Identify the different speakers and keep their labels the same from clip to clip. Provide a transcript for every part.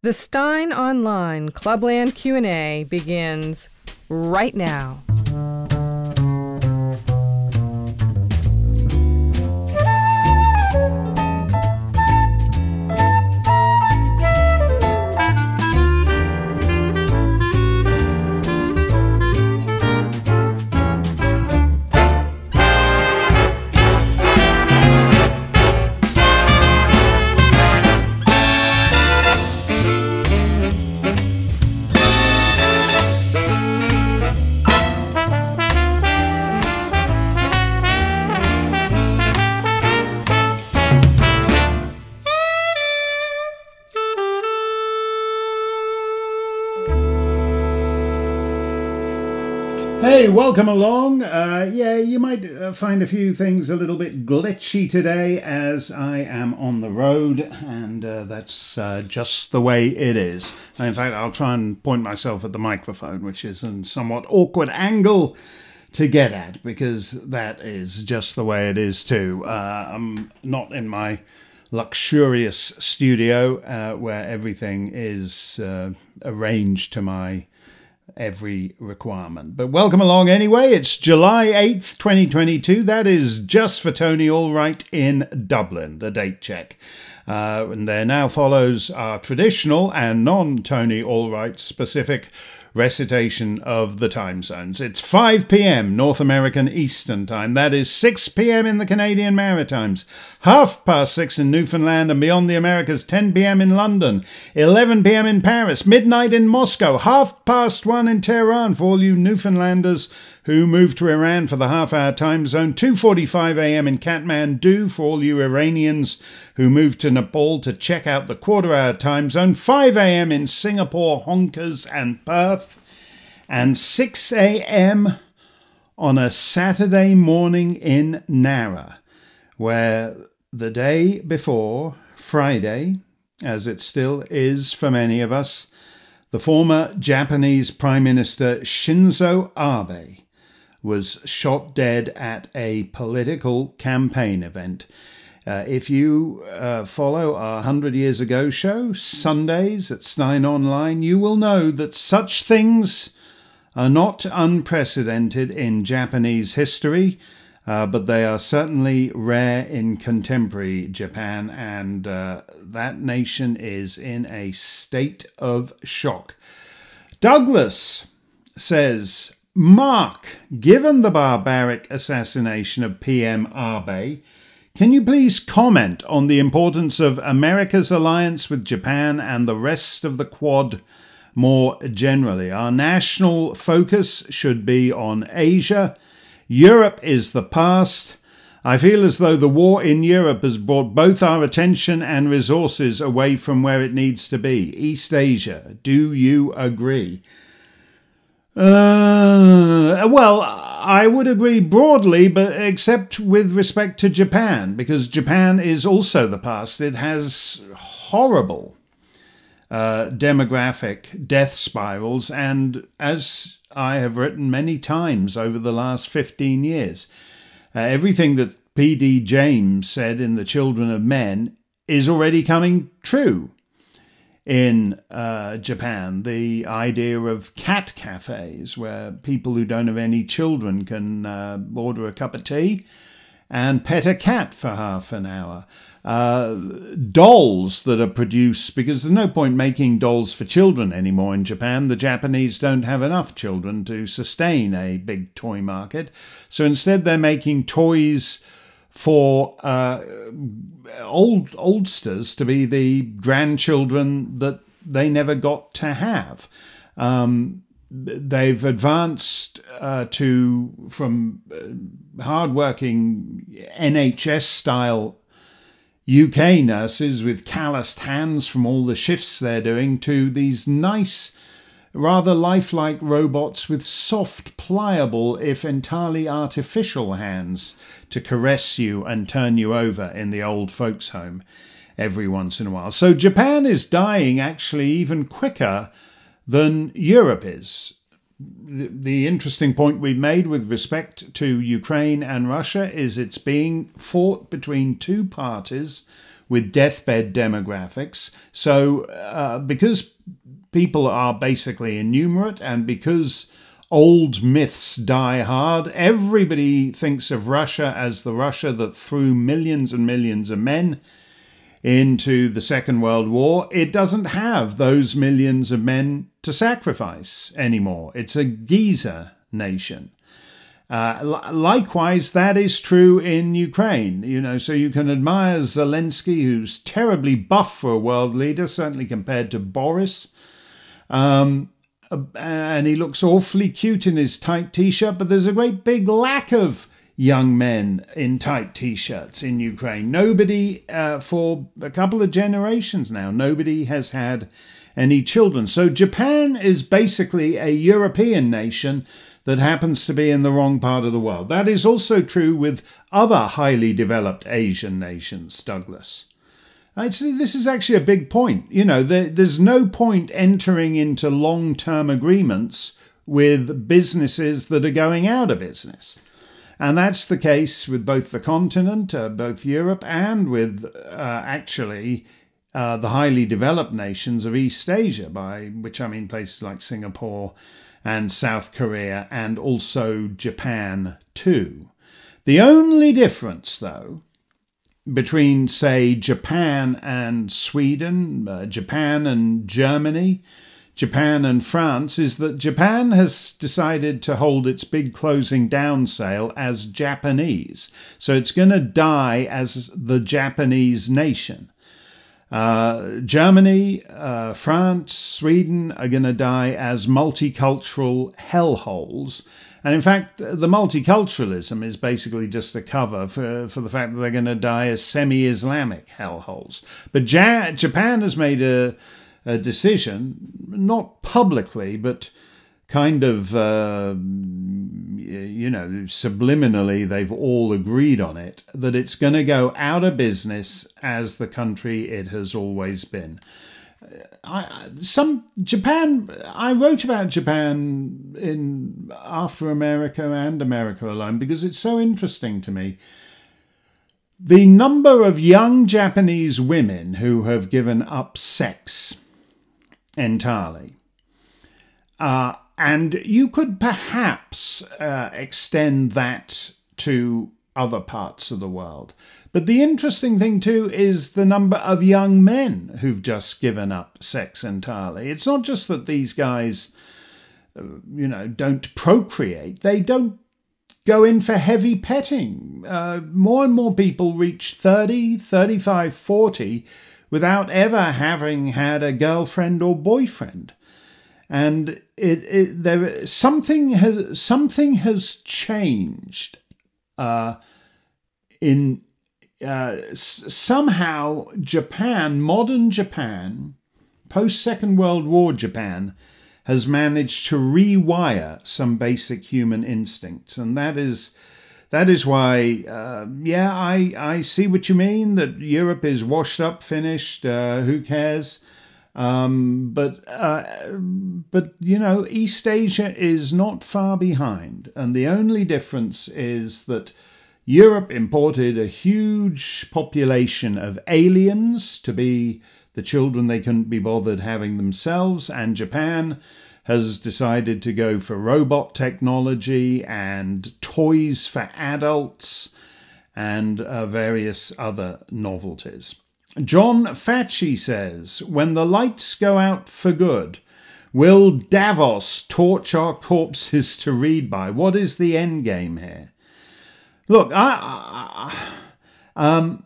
Speaker 1: The Steyn Online Clubland Q&A begins right now.
Speaker 2: Welcome along. Uh, yeah, you might uh, find a few things a little bit glitchy today as I am on the road, and uh, that's uh, just the way it is. In fact, I'll try and point myself at the microphone, which is a somewhat awkward angle to get at because that is just the way it is, too. Uh, I'm not in my luxurious studio where everything is arranged to my every requirement. But welcome along anyway. It's July 8th, 2022. That is just for Tony Allwright in Dublin, the date check. Uh, and there now follows our traditional and non Tony Allwright specific recitation of the time zones. It's 5 p.m. North American Eastern Time. That is 6 p.m. in the Canadian Maritimes, half past 6 in Newfoundland and beyond the Americas, 10 p.m. in London, 11 p.m. in Paris, midnight in Moscow, half past 1 in Tehran for all you Newfoundlanders who moved to Iran for the half-hour time zone, 2:45 a.m. in Kathmandu for all you Iranians who moved to Nepal to check out the quarter-hour time zone, 5 a.m. in Singapore, Honkers and Perth, and 6 a.m. on a Saturday morning in Nara, where the day before, Friday, as it still is for many of us, the former Japanese Prime Minister Shinzo Abe was shot dead at a political campaign event. Uh, if you uh, follow our 100 Years Ago show, Sundays at Steyn Online, you will know that such things are not unprecedented in Japanese history, uh, but they are certainly rare in contemporary Japan, and uh, that nation is in a state of shock. Douglas says, Mark, given the barbaric assassination of PM Abe, can you please comment on the importance of America's alliance with Japan and the rest of the Quad more generally? Our national focus should be on Asia. Europe is the past. I feel as though the war in Europe has brought both our attention and resources away from where it needs to be East Asia. Do you agree? Uh, well, I would agree broadly, but except with respect to Japan, because Japan is also the past. It has horrible uh, demographic death spirals, and as I have written many times over the last 15 years, uh, everything that P.D. James said in The Children of Men is already coming true in uh, Japan, the idea of cat cafes where people who don't have any children can uh, order a cup of tea and pet a cat for half an hour. Uh, dolls that are produced because there's no point making dolls for children anymore in Japan. The Japanese don't have enough children to sustain a big toy market. So instead, they're making toys for uh, old oldsters to be the grandchildren that they never got to have. Um, they've advanced uh, to from uh, hardworking NHS style UK nurses with calloused hands from all the shifts they're doing to these nice rather lifelike robots with soft, pliable, if entirely artificial hands to caress you and turn you over in the old folks' home every once in a while. So Japan is dying actually even quicker than Europe is. The, interesting point we've made with respect to Ukraine and Russia is it's being fought between two parties with deathbed demographics. So, uh, because people are basically innumerate and because old myths die hard, everybody thinks of Russia as the Russia that threw millions and millions of men into the Second World War. It doesn't have those millions of men to sacrifice anymore. It's a geezer nation. Uh, likewise, that is true in Ukraine. You know, so you can admire Zelensky, who's terribly buff for a world leader, certainly compared to Boris. Um, uh, and he looks awfully cute in his tight t-shirt, but there's a great big lack of young men in tight t-shirts in Ukraine. Nobody, uh, for a couple of generations now, nobody has had any children. So Japan is basically a European nation that happens to be in the wrong part of the world. That is also true with other highly developed Asian nations, Douglas. This is actually a big point. You know, there, there's no point entering into long term agreements with businesses that are going out of business. And that's the case with both the continent, uh, both Europe, and with uh, actually uh, the highly developed nations of East Asia, by which I mean places like Singapore and South Korea and also Japan too. The only difference, though, between, say, Japan and Sweden, uh, Japan and Germany, Japan and France is that Japan has decided to hold its big closing down sale as Japanese. So it's going to die as the Japanese nation. Uh, Germany, uh, France, Sweden are going to die as multicultural hellholes. And in fact, the multiculturalism is basically just a cover for, for the fact that they're going to die as semi Islamic hellholes. But ja- Japan has made a, a decision, not publicly, but kind of, uh, you know, subliminally, they've all agreed on it, that it's going to go out of business as the country it has always been. I, some Japan. I wrote about Japan in after America and America Alone because it's so interesting to me. The number of young Japanese women who have given up sex entirely uh, and you could perhaps uh, extend that to other parts of the world. But the interesting thing, too, is the number of young men who've just given up sex entirely. It's not just that these guys, uh, you know, don't procreate, they don't go in for heavy petting. Uh, more and more people reach 30, 35, 40 without ever having had a girlfriend or boyfriend and it, it there something has something has changed uh, in uh, somehow Japan, modern Japan, post Second World War Japan, has managed to rewire some basic human instincts, and that is that is why, uh, yeah, I I see what you mean. That Europe is washed up, finished. Uh, who cares? Um, but uh, but you know, East Asia is not far behind, and the only difference is that Europe imported a huge population of aliens to be the children they couldn't be bothered having themselves, and Japan has decided to go for robot technology and toys for adults and uh, various other novelties. John Facci says, When the lights go out for good, will Davos torch our corpses to read by? What is the end game here? Look, I, I um,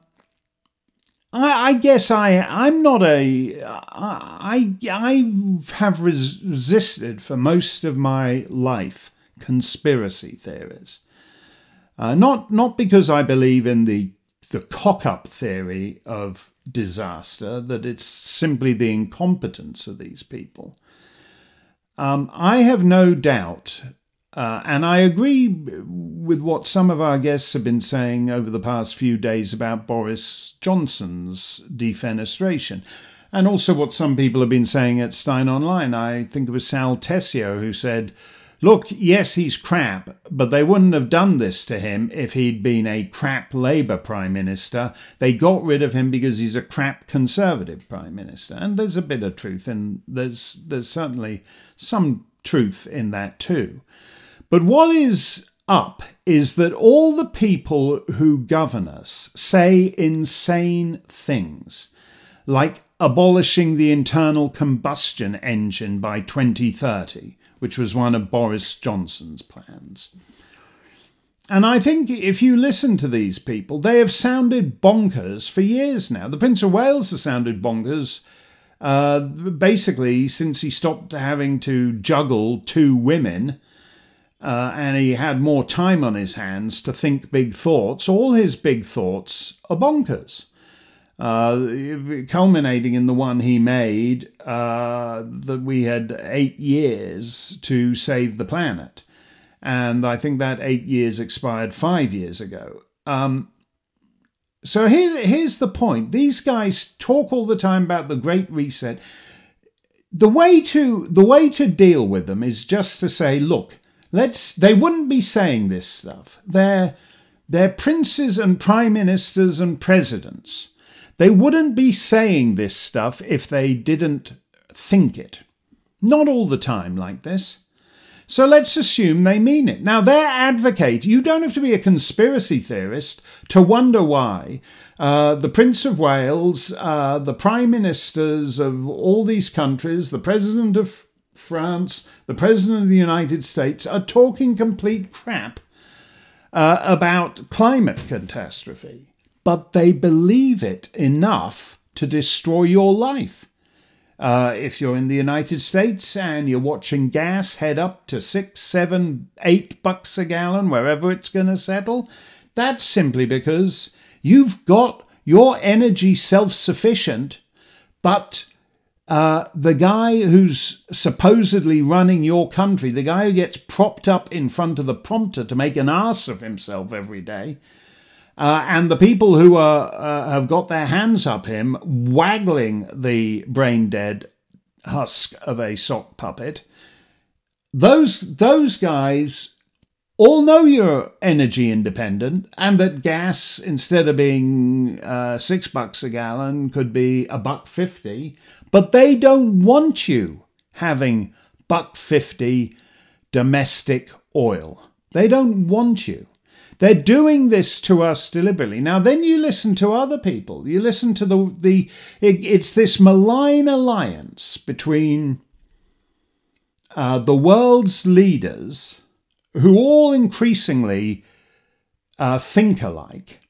Speaker 2: I, I, guess I I'm not a I I have resisted for most of my life conspiracy theories. Uh, not not because I believe in the the cock up theory of disaster, that it's simply the incompetence of these people. Um, I have no doubt, uh, and I agree with what some of our guests have been saying over the past few days about Boris Johnson's defenestration, and also what some people have been saying at Steyn Online. I think it was Sal Tessio who said, look, yes, he's crap, but they wouldn't have done this to him if he'd been a crap Labour Prime Minister. They got rid of him because he's a crap Conservative Prime Minister. And there's a bit of truth, and there's, there's certainly some truth in that too. But what is up is that all the people who govern us say insane things, like abolishing the internal combustion engine by 2030 which was one of Boris Johnson's plans. And I think if you listen to these people, they have sounded bonkers for years now. The Prince of Wales has sounded bonkers uh, basically since he stopped having to juggle two women uh, and he had more time on his hands to think big thoughts. All his big thoughts are bonkers uh, culminating in the one he made uh, that we had eight years to save the planet. And I think that eight years expired five years ago. Um, so here's, here's the point these guys talk all the time about the Great Reset. The way to the way to deal with them is just to say, look, let's. They wouldn't be saying this stuff. They're they're princes and prime ministers and presidents. They wouldn't be saying this stuff if they didn't think it. Not all the time like this. So let's assume they mean it. Now, they're advocate, you don't have to be a conspiracy theorist to wonder why uh, the Prince of Wales, uh, the prime ministers of all these countries, the president of France, the president of the United States are talking complete crap uh, about climate catastrophe but they believe it enough to destroy your life. Uh, if you're in the United States and you're watching gas head up to six, seven, eight bucks a gallon, wherever it's going to settle, that's simply because you've got your energy self sufficient, but uh, the guy who's supposedly running your country, the guy who gets propped up in front of the prompter to make an ass of himself every day, uh, and the people who are, uh, have got their hands up him, waggling the brain dead husk of a sock puppet, those, those guys all know you're energy independent and that gas, instead of being uh, six bucks a gallon, could be a buck fifty, but they don't want you having buck fifty domestic oil. They don't want you. They're doing this to us deliberately. Now, then you listen to other people. You listen to the the. It, it's this malign alliance between uh, the world's leaders, who all increasingly uh, think alike,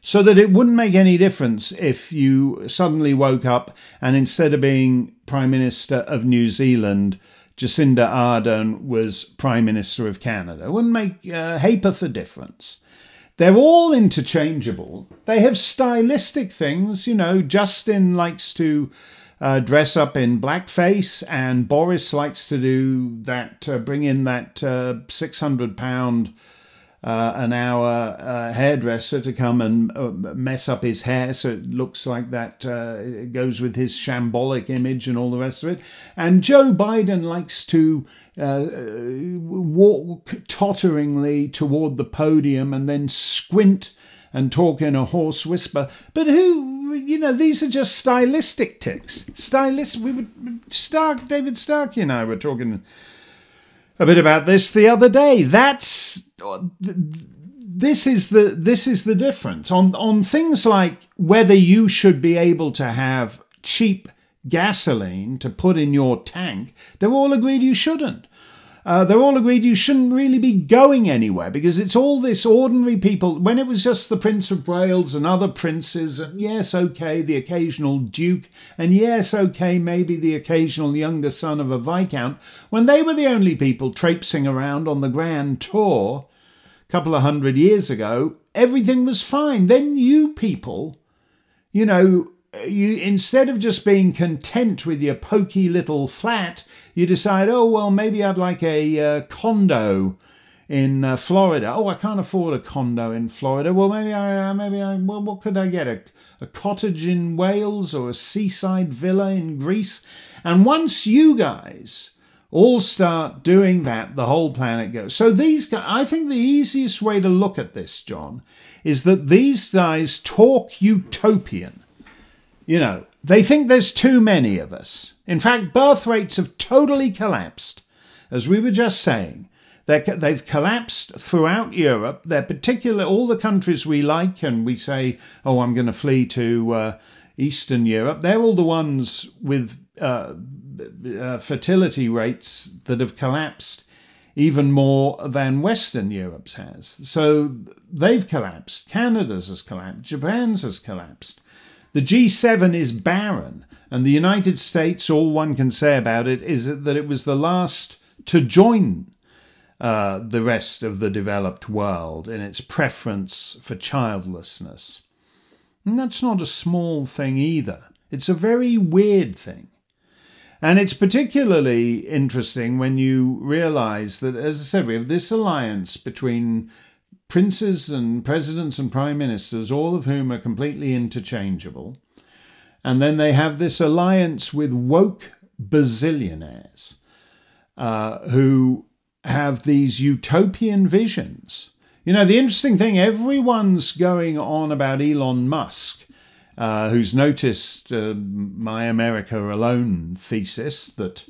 Speaker 2: so that it wouldn't make any difference if you suddenly woke up and instead of being Prime Minister of New Zealand, Jacinda Ardern was Prime Minister of Canada. It wouldn't make a ha'porth of difference. They're all interchangeable. They have stylistic things. You know, Justin likes to uh, dress up in blackface, and Boris likes to do that, uh, bring in that uh, 600 pound uh, an hour uh, hairdresser to come and uh, mess up his hair so it looks like that it goes with his shambolic image and all the rest of it. And Joe Biden likes to walk totteringly toward the podium and then squint and talk in a hoarse whisper. But who, you know, these are just stylistic ticks. Stylist. We would Stark, David Starkey and I were talking a bit about this the other day. That's this is the this is the difference on on things like whether you should be able to have cheap gasoline to put in your tank. They're all agreed you shouldn't. Uh, they're all agreed you shouldn't really be going anywhere because it's all this ordinary people. When it was just the Prince of Wales and other princes, and yes, okay, the occasional duke, and yes, okay, maybe the occasional younger son of a viscount, when they were the only people traipsing around on the grand tour a couple of hundred years ago, everything was fine. Then you people, you know, you instead of just being content with your pokey little flat, you decide, oh well, maybe I'd like a uh, condo in uh, Florida. Oh, I can't afford a condo in Florida. Well, maybe I, uh, maybe I, well, what could I get? A, a cottage in Wales or a seaside villa in Greece? And once you guys all start doing that, the whole planet goes. So these I think the easiest way to look at this, John, is that these guys talk utopian. You know, they think there's too many of us. In fact, birth rates have totally collapsed. As we were just saying, they've collapsed throughout Europe. They're particular, all the countries we like, and we say, oh, I'm going to flee to uh, Eastern Europe. They're all the ones with uh, uh, fertility rates that have collapsed even more than Western Europe's has. So they've collapsed. Canada's has collapsed. Japan's has collapsed. The G7 is barren. And the United States, all one can say about it is that it was the last to join uh, the rest of the developed world in its preference for childlessness. And that's not a small thing either. It's a very weird thing. And it's particularly interesting when you realize that, as I said, we have this alliance between princes and presidents and prime ministers, all of whom are completely interchangeable. And then they have this alliance with woke bazillionaires uh, who have these utopian visions. You know, the interesting thing, everyone's going on about Elon Musk uh, who's noticed uh, my America Alone thesis that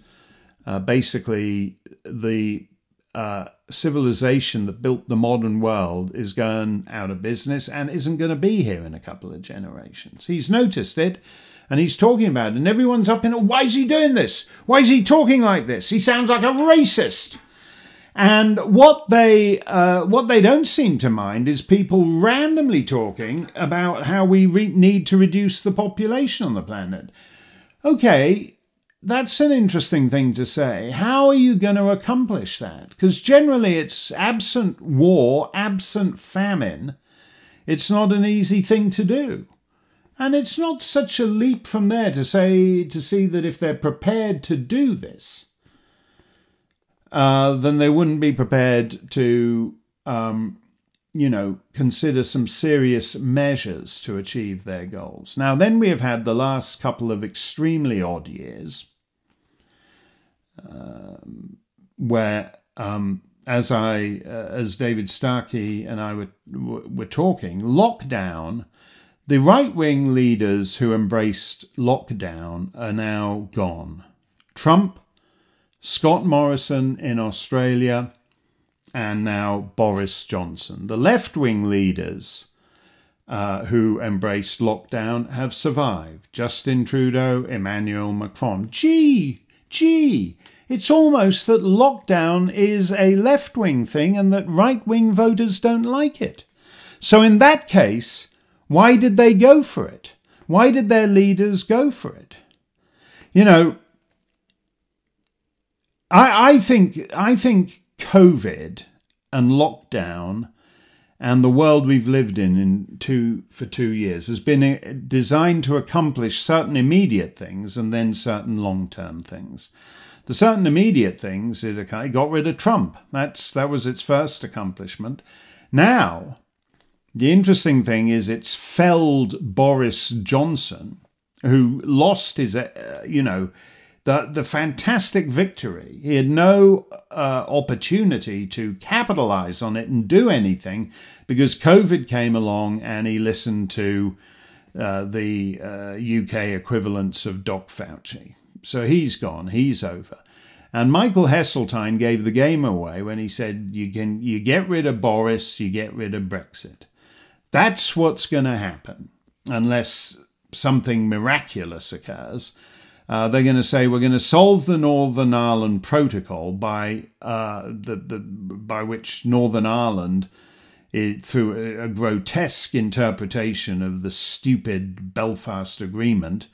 Speaker 2: uh, basically the uh, civilization that built the modern world is going out of business and isn't going to be here in a couple of generations. He's noticed it and he's talking about it, and everyone's up in it. Why is he doing this? Why is he talking like this? He sounds like a racist. And what they uh, what they don't seem to mind is people randomly talking about how we re- need to reduce the population on the planet. Okay, that's an interesting thing to say. How are you going to accomplish that? Because generally, it's absent war, absent famine. It's not an easy thing to do. And it's not such a leap from there to say to see that if they're prepared to do this, uh, then they wouldn't be prepared to, um, you know, consider some serious measures to achieve their goals. Now, then we have had the last couple of extremely odd years um, where, um, as I, uh, as David Starkey and I were, were talking, lockdown. The right wing leaders who embraced lockdown are now gone. Trump Scott Morrison in Australia, and now Boris Johnson. The left wing leaders uh, who embraced lockdown have survived Justin Trudeau, Emmanuel Macron. Gee, gee, it's almost that lockdown is a left wing thing and that right wing voters don't like it. So, in that case, why did they go for it? Why did their leaders go for it? You know, I, I think I think COVID and lockdown and the world we've lived in in two for two years has been uh, designed to accomplish certain immediate things and then certain long-term things. The certain immediate things it got rid of Trump. That's that was its first accomplishment. Now, the interesting thing is it's felled Boris Johnson, who lost his, uh, you know, the, the fantastic victory. He had no uh, opportunity to capitalize on it and do anything because COVID came along and he listened to uh, the uh, UK equivalents of Doc Fauci. So he's gone, he's over. And Michael Heseltine gave the game away when he said, "You can you get rid of Boris, you get rid of Brexit." That's what's going to happen, unless something miraculous occurs. Uh, they're going to say we're going to solve the Northern Ireland Protocol by uh, the, the by which Northern Ireland, it, through a, a, grotesque interpretation of the stupid Belfast Agreement,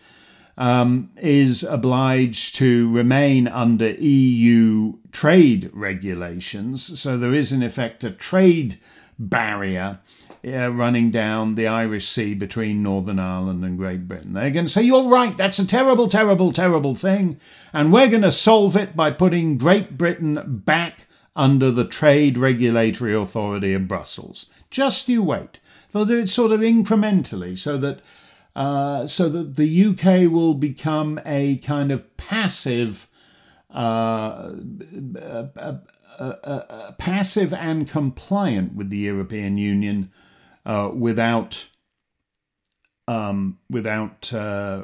Speaker 2: um, is obliged to remain under EU trade regulations. So there is in effect a trade barrier running down the Irish Sea between Northern Ireland and Great Britain. They're going to say, You're right, that's a terrible, terrible, terrible thing. And we're going to solve it by putting Great Britain back under the Trade Regulatory Authority of Brussels. Just you wait. They'll do it sort of incrementally so that. Uh, so that the UK will become a kind of passive uh, uh, uh, passive and compliant with the European Union without um, without uh,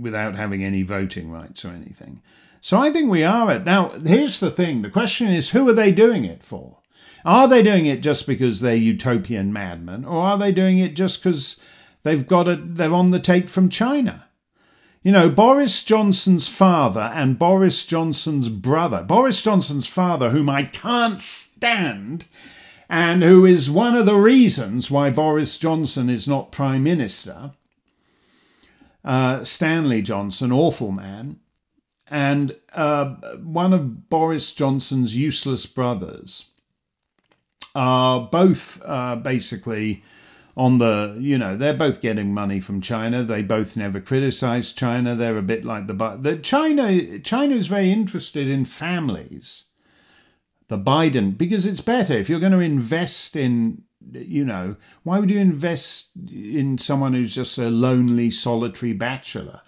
Speaker 2: without having any voting rights or anything. So I think we are at now. Here's the thing: the question is, who are they doing it for? Are they doing it just because they're utopian madmen, or are they doing it just because they've got it? They're on the take from China. You know, Boris Johnson's father and Boris Johnson's brother, Boris Johnson's father, whom I can't stand, and who is one of the reasons why Boris Johnson is not Prime Minister. Uh, Stanley Johnson, awful man, and uh, one of Boris Johnson's useless brothers are both uh, basically on the, you know, they're both getting money from China. They both never criticized China. They're a bit like the, the China. China is very interested in families the Biden, because it's better if you're going to invest in, you know, why would you invest in someone who's just a lonely, solitary bachelor?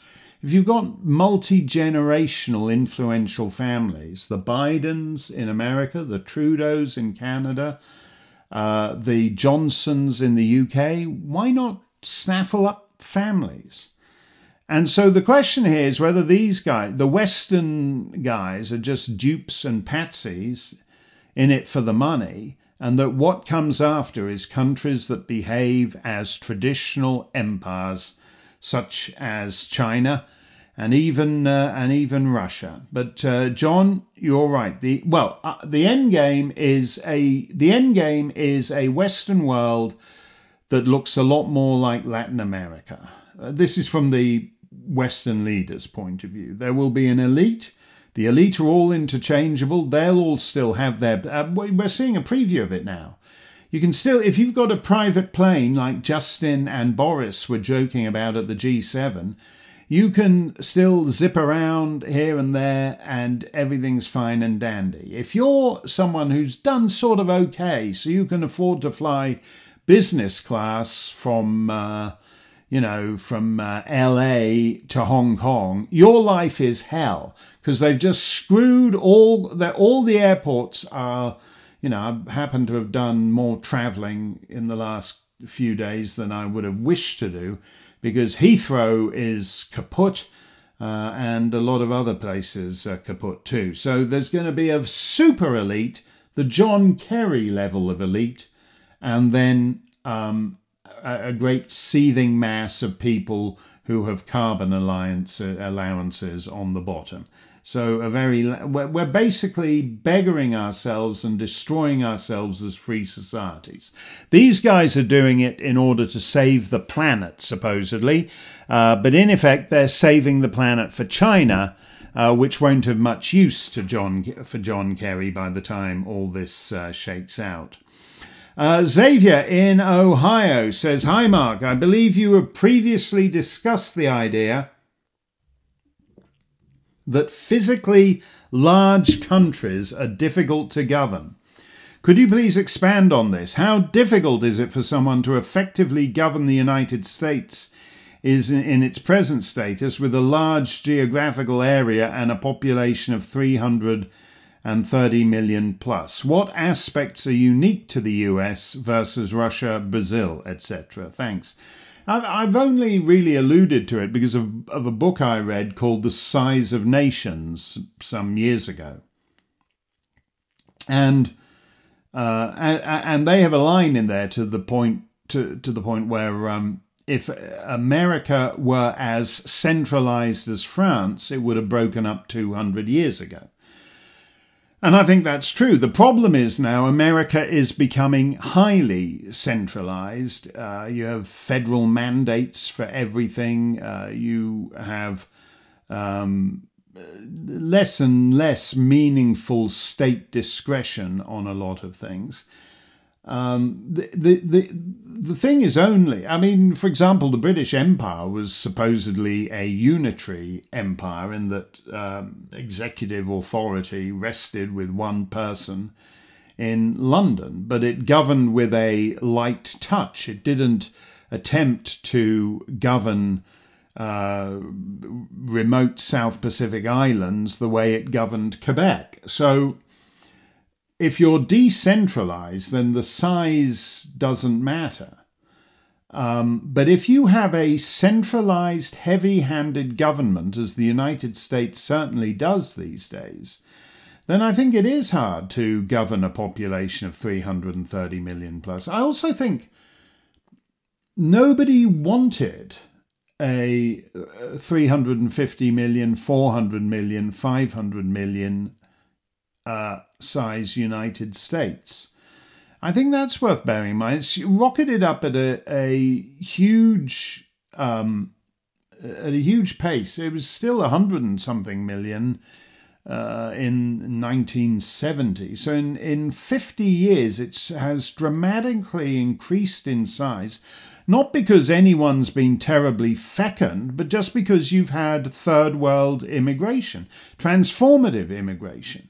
Speaker 2: If you've got multi generational influential families, the Bidens in America, the Trudeaus in Canada, uh, the Johnsons in the UK, why not snaffle up families? And so the question here is whether these guys, the Western guys, are just dupes and patsies in it for the money, and that what comes after is countries that behave as traditional empires, such as China and even uh, and even Russia. But uh, John, you're right. The well, uh, the end game is a the end game is a Western world that looks a lot more like Latin America. Uh, this is from the Western leaders' point of view. There will be an elite the elite are all interchangeable. They'll all still have their. Uh, we're seeing a preview of it now. You can still, if you've got a private plane like Justin and Boris were joking about at the G7, you can still zip around here and there and everything's fine and dandy. If you're someone who's done sort of okay, so you can afford to fly business class from. Uh, you know, from uh, LA to Hong Kong, your life is hell because they've just screwed all that. All the airports are, you know, I happen to have done more traveling in the last few days than I would have wished to do because Heathrow is kaput. Uh, and a lot of other places are kaput too. So there's going to be a super elite, the John Kerry level of elite, and then um, a, great seething mass of people who have carbon alliance allowances on the bottom. So a very we're basically beggaring ourselves and destroying ourselves as free societies. These guys are doing it in order to save the planet, supposedly, uh, but in effect they're saving the planet for China. Uh, which won't have much use to John for John Kerry by the time all this uh, shakes out. Uh, Xavier in Ohio says, Hi, Mark. I believe you have previously discussed the idea that physically large countries are difficult to govern. Could you please expand on this? How difficult is it for someone to effectively govern the United States is in its present status with a large geographical area and a population of 300 and 30 million plus. What aspects are unique to the US versus Russia, Brazil, etc.? Thanks. I've only really alluded to it because of, of a book I read called The Size of Nations some years ago. And uh, and, they have a line in there to the point to, to the point where um, if America were as centralized as France, it would have broken up 200 years ago. And I think that's true. The problem is now America is becoming highly centralized. Uh, you have federal mandates for everything. Uh, you have um, less and less meaningful state discretion on a lot of things. Um, the, the, the, the thing is only, I mean, for example, the British Empire was supposedly a unitary empire in that um, executive authority rested with one person in London, but it governed with a light touch. It didn't attempt to govern uh, remote South Pacific islands the way it governed Quebec. So if you're decentralized, then the size doesn't matter. Um, but if you have a centralized, heavy handed government, as the United States certainly does these days, then I think it is hard to govern a population of 330 million plus. I also think nobody wanted a uh, 350 million, 400 million, 500 million uh, size United States. I think that's worth bearing in mind. It's rocketed up at a, a huge um, at a huge pace. It was still a hundred and something million uh, in 1970. So in, in 50 years, it has dramatically increased in size. Not because anyone's been terribly fecund, but just because you've had third world immigration, transformative immigration.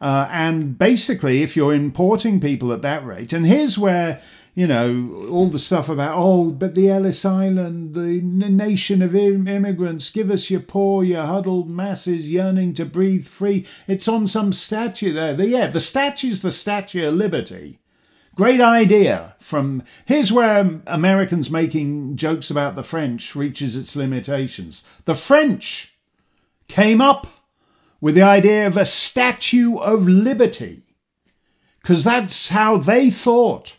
Speaker 2: Uh, and basically, if you're importing people at that rate, and here's where you know all the stuff about oh, but the Ellis Island, the nation of immigrants, give us your poor, your huddled masses yearning to breathe free. It's on some statue there. The, yeah, the statue's the Statue of Liberty. Great idea. From here's where Americans making jokes about the French reaches its limitations. The French came up with the idea of a Statue of Liberty, because that's how they thought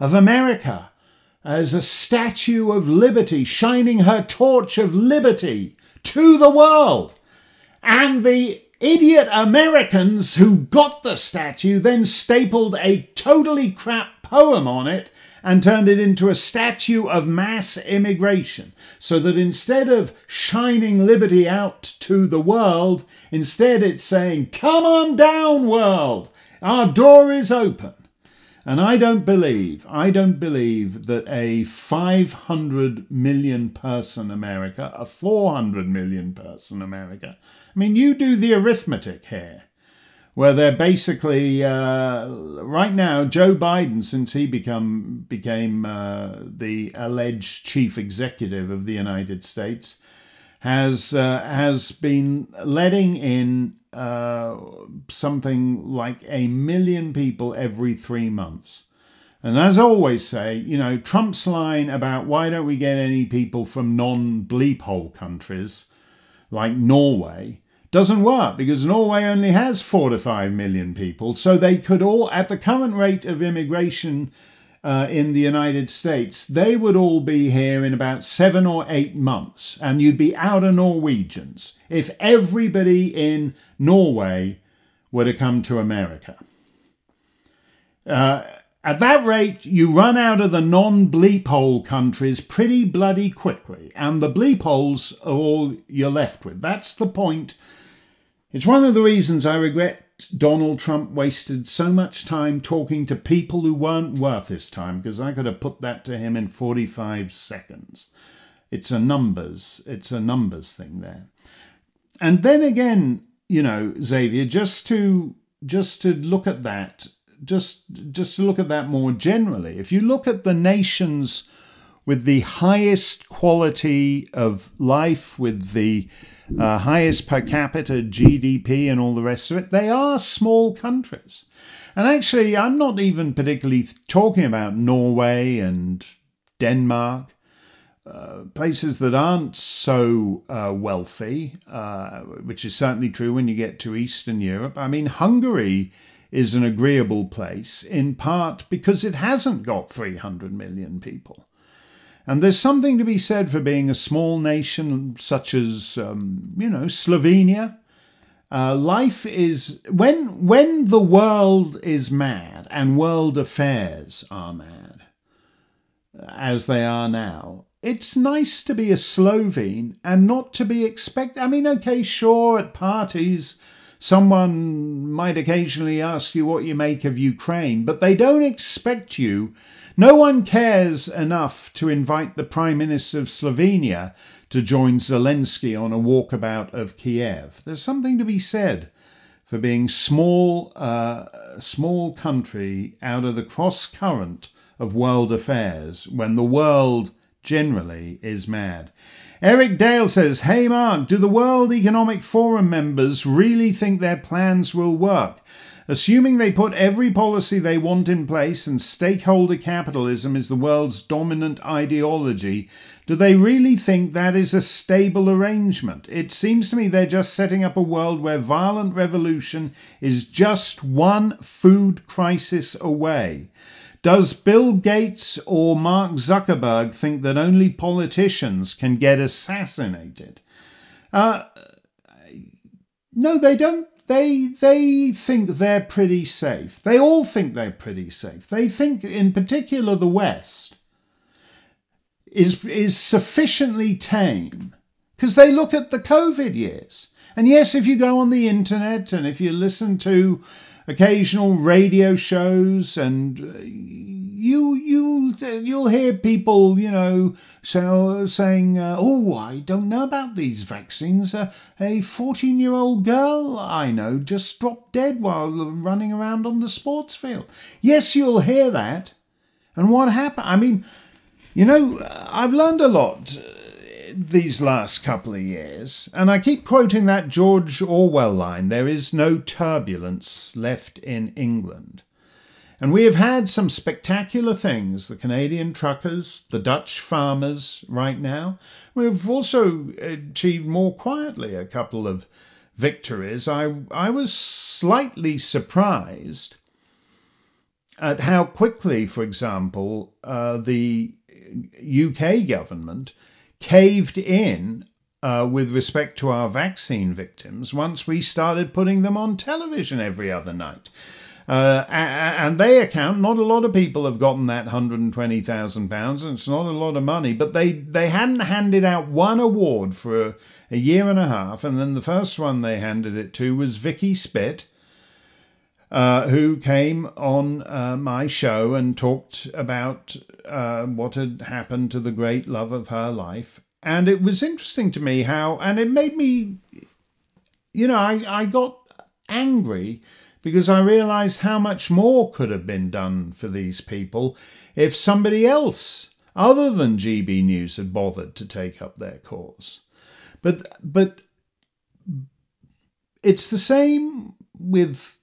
Speaker 2: of America as a statue of liberty, shining her torch of liberty to the world. And the idiot Americans who got the statue then stapled a totally crap poem on it and turned it into a statue of mass immigration. So that instead of shining liberty out to the world, instead it's saying, Come on down, world! Our door is open. And I don't believe, I don't believe that a 500 million person America, a 400 million person America, I mean, you do the arithmetic here where they're basically uh, right now Joe Biden, since he become became uh, the alleged chief executive of the United States, has uh, has been letting in uh, something like a million people every three months. And as I always say, you know, Trump's line about why don't we get any people from non bleep hole countries like Norway doesn't work because Norway only has four to five million people. So they could all, at the current rate of immigration uh, in the United States, they would all be here in about seven or eight months, and you'd be out of Norwegians if everybody in Norway were to come to America. Uh, at that rate, you run out of the non bleep hole countries pretty bloody quickly, and the bleep holes are all you're left with. That's the point it's one of the reasons I regret Donald Trump wasted so much time talking to people who weren't worth his time, because I could have put that to him in 45 seconds. It's a numbers, it's a numbers thing there. And then again, you know, Xavier, just to just to look at that, just just to look at that more generally. If you look at the nations with the highest quality of life, with the uh, highest per capita GDP and all the rest of it, they are small countries. And actually, I'm not even particularly talking about Norway and Denmark, uh, places that aren't so uh, wealthy, uh, which is certainly true when you get to Eastern Europe. I mean, Hungary is an agreeable place in part because it hasn't got 300 million people. And there's something to be said for being a small nation such as, um, you know, Slovenia. Uh, life is when when the world is mad and world affairs are mad, as they are now. It's nice to be a Slovene and not to be expect. I mean, okay, sure, at parties, someone might occasionally ask you what you make of Ukraine, but they don't expect you no one cares enough to invite the Prime Minister of Slovenia to join Zelensky on a walkabout of Kiev. There's something to be said for being small, uh, small country out of the cross current of world affairs when the world generally is mad. Eric Dale says, Hey Mark, do the World Economic Forum members really think their plans will work? Assuming they put every policy they want in place and stakeholder capitalism is the world's dominant ideology, do they really think that is a stable arrangement? It seems to me they're just setting up a world where violent revolution is just one food crisis away. Does Bill Gates or Mark Zuckerberg think that only politicians can get assassinated? Uh, no, they don't. They they think they're pretty safe. They all think they're pretty safe. They think, in particular, the West is is sufficiently tame because they look at the COVID years. And yes, if you go on the internet and if you listen to occasional radio shows and uh, you you you'll hear people you know so, saying uh, oh I don't know about these vaccines. Uh, a 14 year old girl I know just dropped dead while running around on the sports field. Yes you'll hear that. And what happened I mean you know I've learned a lot these last couple of years, and I keep quoting that George Orwell line there is no turbulence left in England. And we have had some spectacular things the Canadian truckers, the Dutch farmers right now. We've also achieved more quietly a couple of victories. I, I was slightly surprised at how quickly, for example, uh, the UK government caved in uh, with respect to our vaccine victims once we started putting them on television every other night. Uh, and they account, not a lot of people have gotten that £120,000, and it's not a lot of money, but they, they hadn't handed out one award for a, a year and a half, and then the first one they handed it to was Vikki Spit. Uh, who came on uh, my show and talked about uh, what had happened to the great love of her life. And it was interesting to me how, and it made me, you know, I, I got angry because I realized how much more could have been done for these people if somebody else other than GB News had bothered to take up their cause. But but it's the same with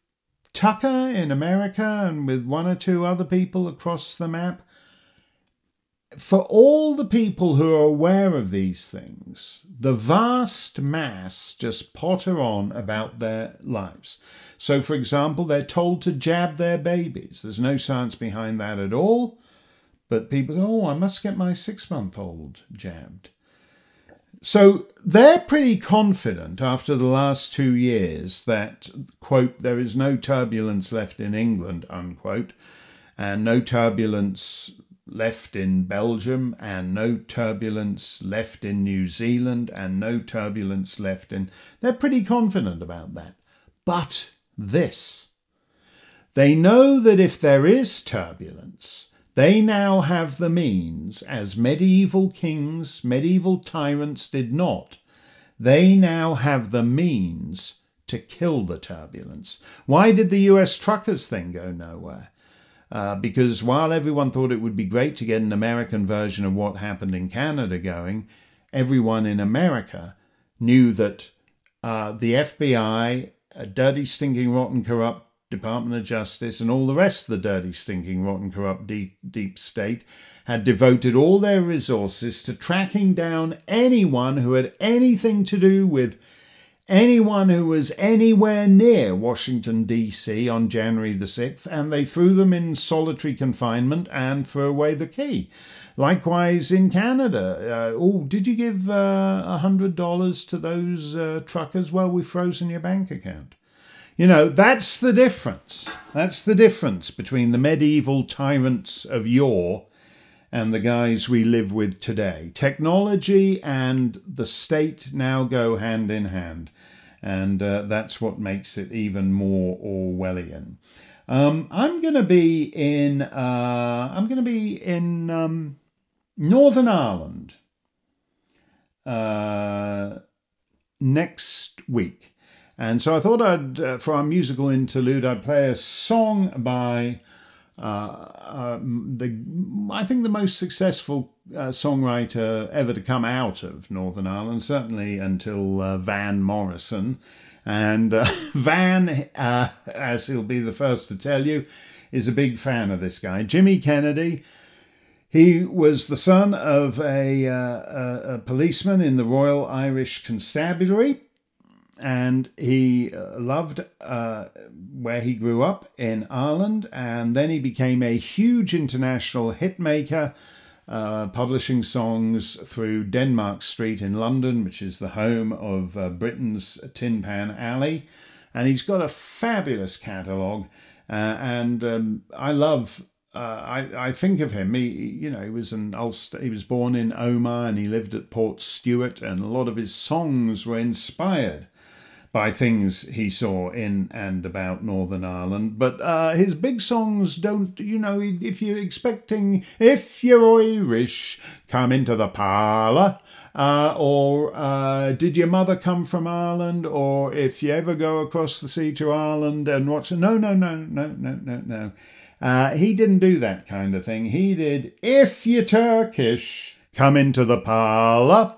Speaker 2: Tucker in America and with one or two other people across the map for all the people who are aware of these things, the vast mass just potter on about their lives. So, for example, they're told to jab their babies. There's no science behind that at all. But people go, oh, I must get my six month old jabbed. So they're pretty confident after the last two years that, quote, there is no turbulence left in England, unquote, and no turbulence left in Belgium, and no turbulence left in New Zealand, and no turbulence left in. They're pretty confident about that. But this they know that if there is turbulence, they now have the means, as medieval kings, medieval tyrants did not, they now have the means to kill the turbulence. Why did the US truckers thing go nowhere? Uh, because while everyone thought it would be great to get an American version of what happened in Canada going, everyone in America knew that uh, the FBI, a dirty, stinking, rotten, corrupt Department of Justice, and all the rest of the dirty, stinking, rotten, corrupt deep, deep state had devoted all their resources to tracking down anyone who had anything to do with anyone who was anywhere near Washington, D.C. on January the 6th, and they threw them in solitary confinement and threw away the key. Likewise in Canada. Uh, oh, did you give uh, a uh, $100 to those uh, truckers? Well, we've frozen your bank account. You know, that's the difference. That's the difference between the medieval tyrants of yore and the guys we live with today. Technology and the state now go hand in hand, and uh, that's what makes it even more Orwellian. Um, I'm going to be in. Uh, I'm going to be in um, Northern Ireland uh, next week, and so I thought I'd, uh, for our musical interlude, I'd play a song by uh, um, the I think the most successful uh, songwriter ever to come out of Northern Ireland, certainly until uh, Van Morrison. And uh, Van, uh, as he'll be the first to tell you, is a big fan of this guy, Jimmy Kennedy. He was the son of a, uh, a policeman in the Royal Irish Constabulary and he uh, loved uh, where he grew up in Ireland, and then he became a huge international hitmaker, uh, publishing songs through Denmark Street in London, which is the home of uh, Britain's Tin Pan Alley, and he's got a fabulous catalogue, uh, and um, I love. Uh, I, I think of him. He, you know, he was an Ulster. He was born in Omagh and he lived at Portstewart. and a lot of his songs were inspired by things he saw in and about Northern Ireland. But uh, his big songs don't, you know, if you're expecting, if you're Irish, come into the parlour, uh, or uh, did your mother come from Ireland, or if you ever go across the sea to Ireland and watch, no, no, no, no, no, no, no. Uh, he didn't do that kind of thing. He did, if you're Turkish, come into the parlour.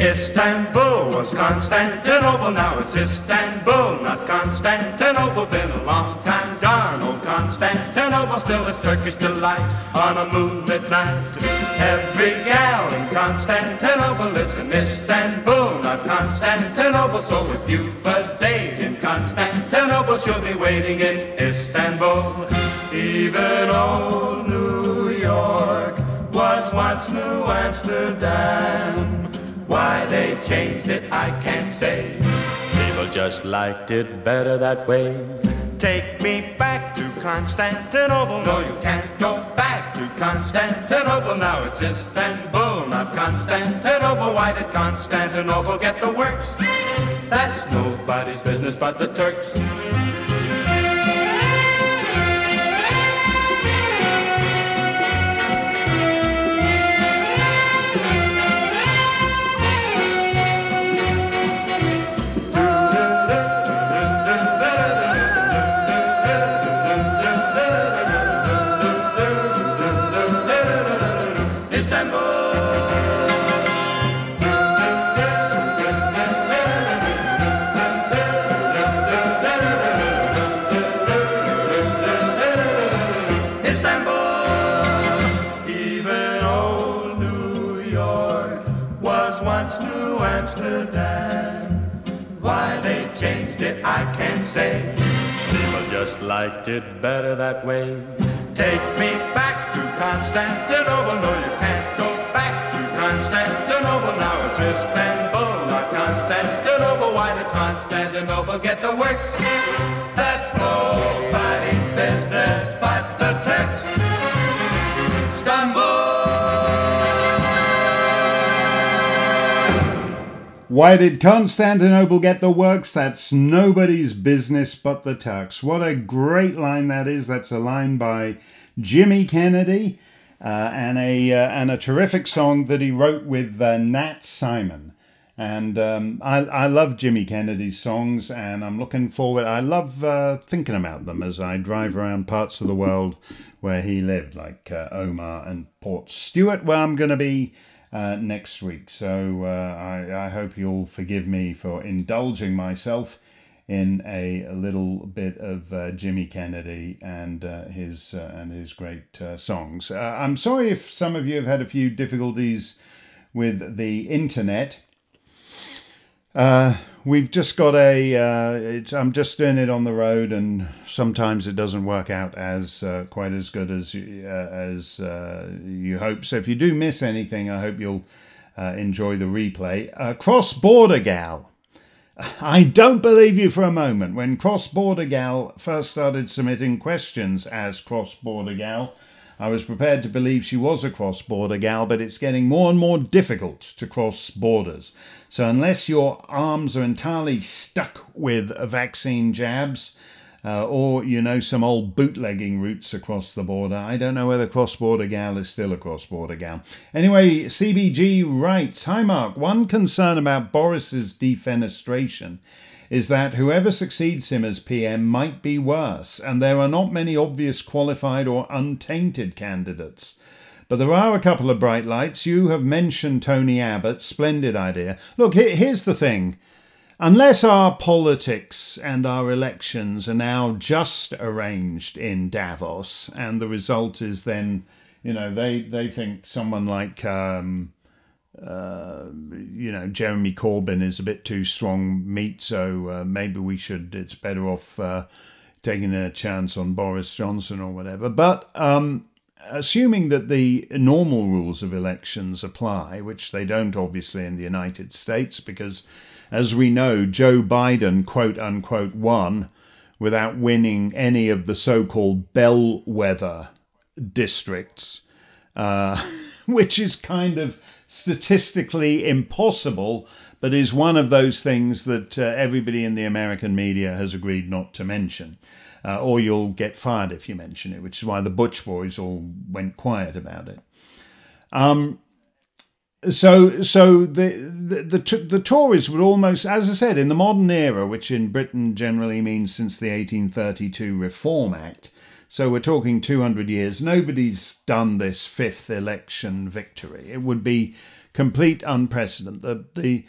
Speaker 3: Istanbul was Constantinople, now it's Istanbul, not Constantinople. Been a long time gone, old Constantinople, still it's Turkish delight on a moonlit night. Every gal in Constantinople lives in Istanbul, not Constantinople. So if you've a date in Constantinople, she'll be waiting in Istanbul. Even old New York was once New Amsterdam. Why they changed it, I can't say. People just liked it better that way. Take me back to Constantinople. No, you can't go back to Constantinople. Now it's Istanbul, not Constantinople. Why did Constantinople get the works? That's nobody's business but the Turks. Say. People just liked it better that way. Take me back to Constantinople. No, you can't go back to Constantinople. Now it's Istanbul, not Constantinople. Why did Constantinople get the works? That's nobody's business
Speaker 2: Why did Constantinople get the works? That's nobody's business but the Turks. What a great line that is. That's a line by Jimmy Kennedy uh, and, a, uh, and a terrific song that he wrote with uh, Nat Simon. And um, I, I love Jimmy Kennedy's songs, and I'm looking forward. I love uh, thinking about them as I drive around parts of the world where he lived, like uh, Omagh and Portstewart, where I'm going to be uh, next week. So uh, I, I, hope you'll forgive me for indulging myself in a, a little bit of uh, Jimmy Kennedy and uh, his uh, and his great uh, songs. I'm sorry if some of you have had a few difficulties with the internet. We've just got a. Uh, I'm just doing it on the road, and sometimes it doesn't work out as uh, quite as good as you, uh, as uh, you hope. So if you do miss anything, I hope you'll uh, enjoy the replay. Cross Border Gal. I don't believe you for a moment. When Cross Border Gal first started submitting questions as Cross Border Gal, I was prepared to believe she was a cross border gal, but it's getting more and more difficult to cross borders. So, unless your arms are entirely stuck with vaccine jabs, uh, or, you know, some old bootlegging routes across the border. I don't know whether Cross Border Gal is still a cross border gal. Anyway, CBG writes Hi, Mark. One concern about Boris's defenestration is that whoever succeeds him as PM might be worse, and there are not many obvious qualified or untainted candidates. But there are a couple of bright lights. You have mentioned Tony Abbott, splendid idea. Look, here's the thing. Unless our politics and our elections are now just arranged in Davos, and the result is then, you know, they, they think someone like um, uh, you know, Jeremy Corbyn is a bit too strong meat, so uh, maybe we should, it's better off uh, taking a chance on Boris Johnson or whatever. But um, assuming that the normal rules of elections apply, which they don't obviously in the United States, because as we know, Joe Biden, quote unquote, won without winning any of the so called bellwether districts, uh, which is kind of statistically impossible, but is one of those things that uh, everybody in the American media has agreed not to mention. Uh, or you'll get fired if you mention it, which is why the Butch Boys all went quiet about it. Um, so, so the, the the the Tories would almost, as I said, in the modern era, which in Britain generally means since the 1832 Reform Act, so we're talking 200 years. Nobody's done this fifth election victory. It would be complete unprecedented. The, the,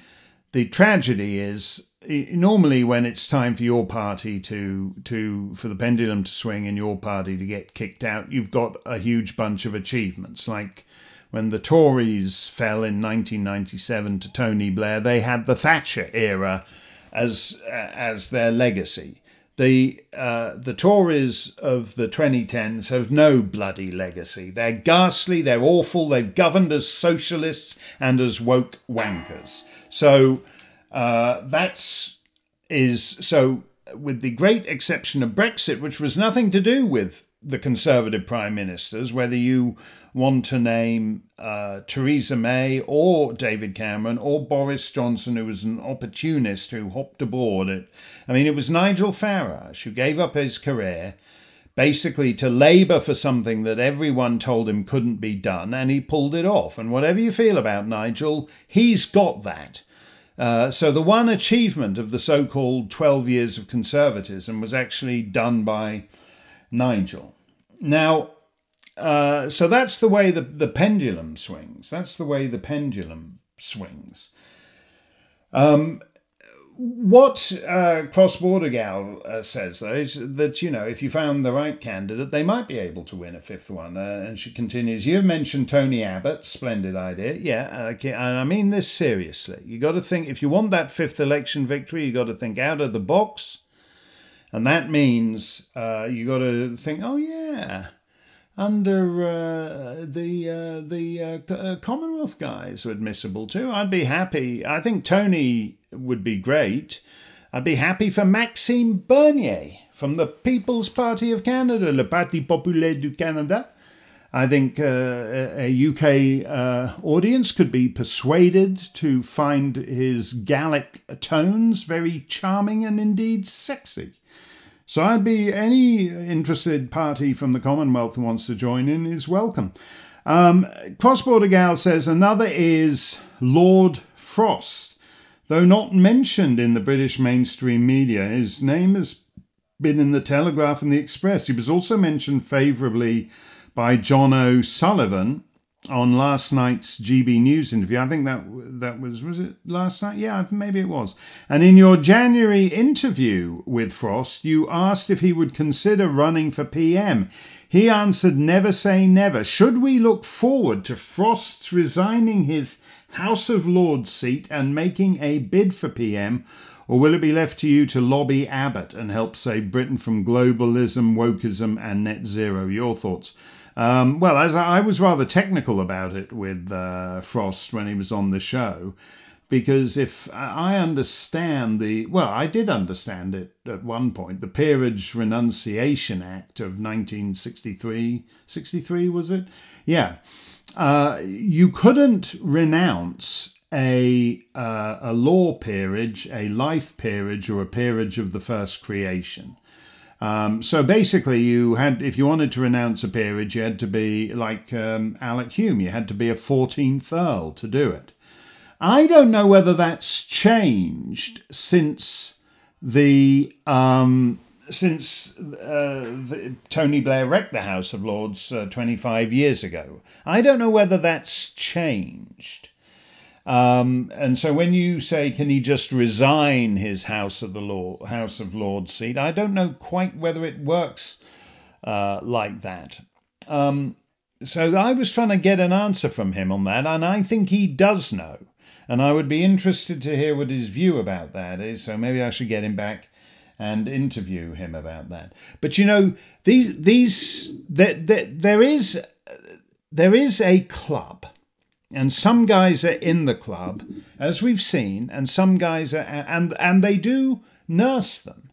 Speaker 2: the tragedy is normally when it's time for your party to to for the pendulum to swing and your party to get kicked out, you've got a huge bunch of achievements like when the Tories fell in 1997 to Tony Blair, they had the Thatcher era as as their legacy the uh, the Tories of the 2010s have no bloody legacy. They're ghastly, they're awful, they've governed as socialists and as woke wankers. So uh, that's is so with the great exception of Brexit, which was nothing to do with the Conservative prime ministers, whether you want to name uh, Theresa May or David Cameron or Boris Johnson, who was an opportunist who hopped aboard it. I mean, it was Nigel Farage who gave up his career basically to labour for something that everyone told him couldn't be done, and he pulled it off. And whatever you feel about Nigel, he's got that. Uh, so the one achievement of the so called 12 years of conservatism was actually done by Nigel. Now, uh, so that's the way the, the pendulum swings. That's the way the pendulum swings. Um, what uh, Cross Border Gal uh, says, though, is that, you know, if you found the right candidate, they might be able to win a fifth one. Uh, and she continues, You've mentioned Tony Abbott, splendid idea. Yeah, okay, and I mean this seriously. you got to think, if you want that fifth election victory, you got to think out of the box. And that means uh, you got to think, oh, yeah, under uh, the uh, the uh, uh, Commonwealth guys are admissible too. I'd be happy. I think Tony would be great. I'd be happy for Maxime Bernier from the People's Party of Canada, Le Parti Populaire du Canada. I think uh, a UK uh, audience could be persuaded to find his Gallic tones very charming and indeed sexy. So I'd be any interested party from the Commonwealth who wants to join in is welcome. Um, Cross Border Gal says another is Lord Frost. Though not mentioned in the British mainstream media, his name has been in the Telegraph and the Express. He was also mentioned favourably by John O'Sullivan on last night's GB News interview. I think that that was was it last night? Yeah, maybe it was. And in your January interview with Frost, you asked if he would consider running for PM. He answered, "Never say never." Should we look forward to Frost resigning his House of Lords seat and making a bid for PM? Or will it be left to you to lobby Abbott and help save Britain from globalism, wokeism, and net zero? Your thoughts? Um, well, as I, was rather technical about it with uh, Frost when he was on the show, because if I understand the well, I did understand it at one point. The Peerage Renunciation Act of 1963, 63 was it? Yeah, uh, you couldn't renounce a uh, a law peerage, a life peerage, or a peerage of the first creation. Um, so basically, you had if you wanted to renounce a peerage, you had to be like um, Alec Home. You had to be a 14th Earl to do it. I don't know whether that's changed since the um, since uh, the, Tony Blair wrecked the House of Lords uh, 25 years ago. I don't know whether that's changed. Um, and so when you say, can he just resign his House of the Law, House of Lords seat? I don't know quite whether it works uh, like that. Um, so I was trying to get an answer from him on that, and I think he does know. And I would be interested to hear what his view about that is. So maybe I should get him back and interview him about that. But you know, these these there, there, there is there is a club and some guys are in the club as we've seen and some guys are and and they do nurse them.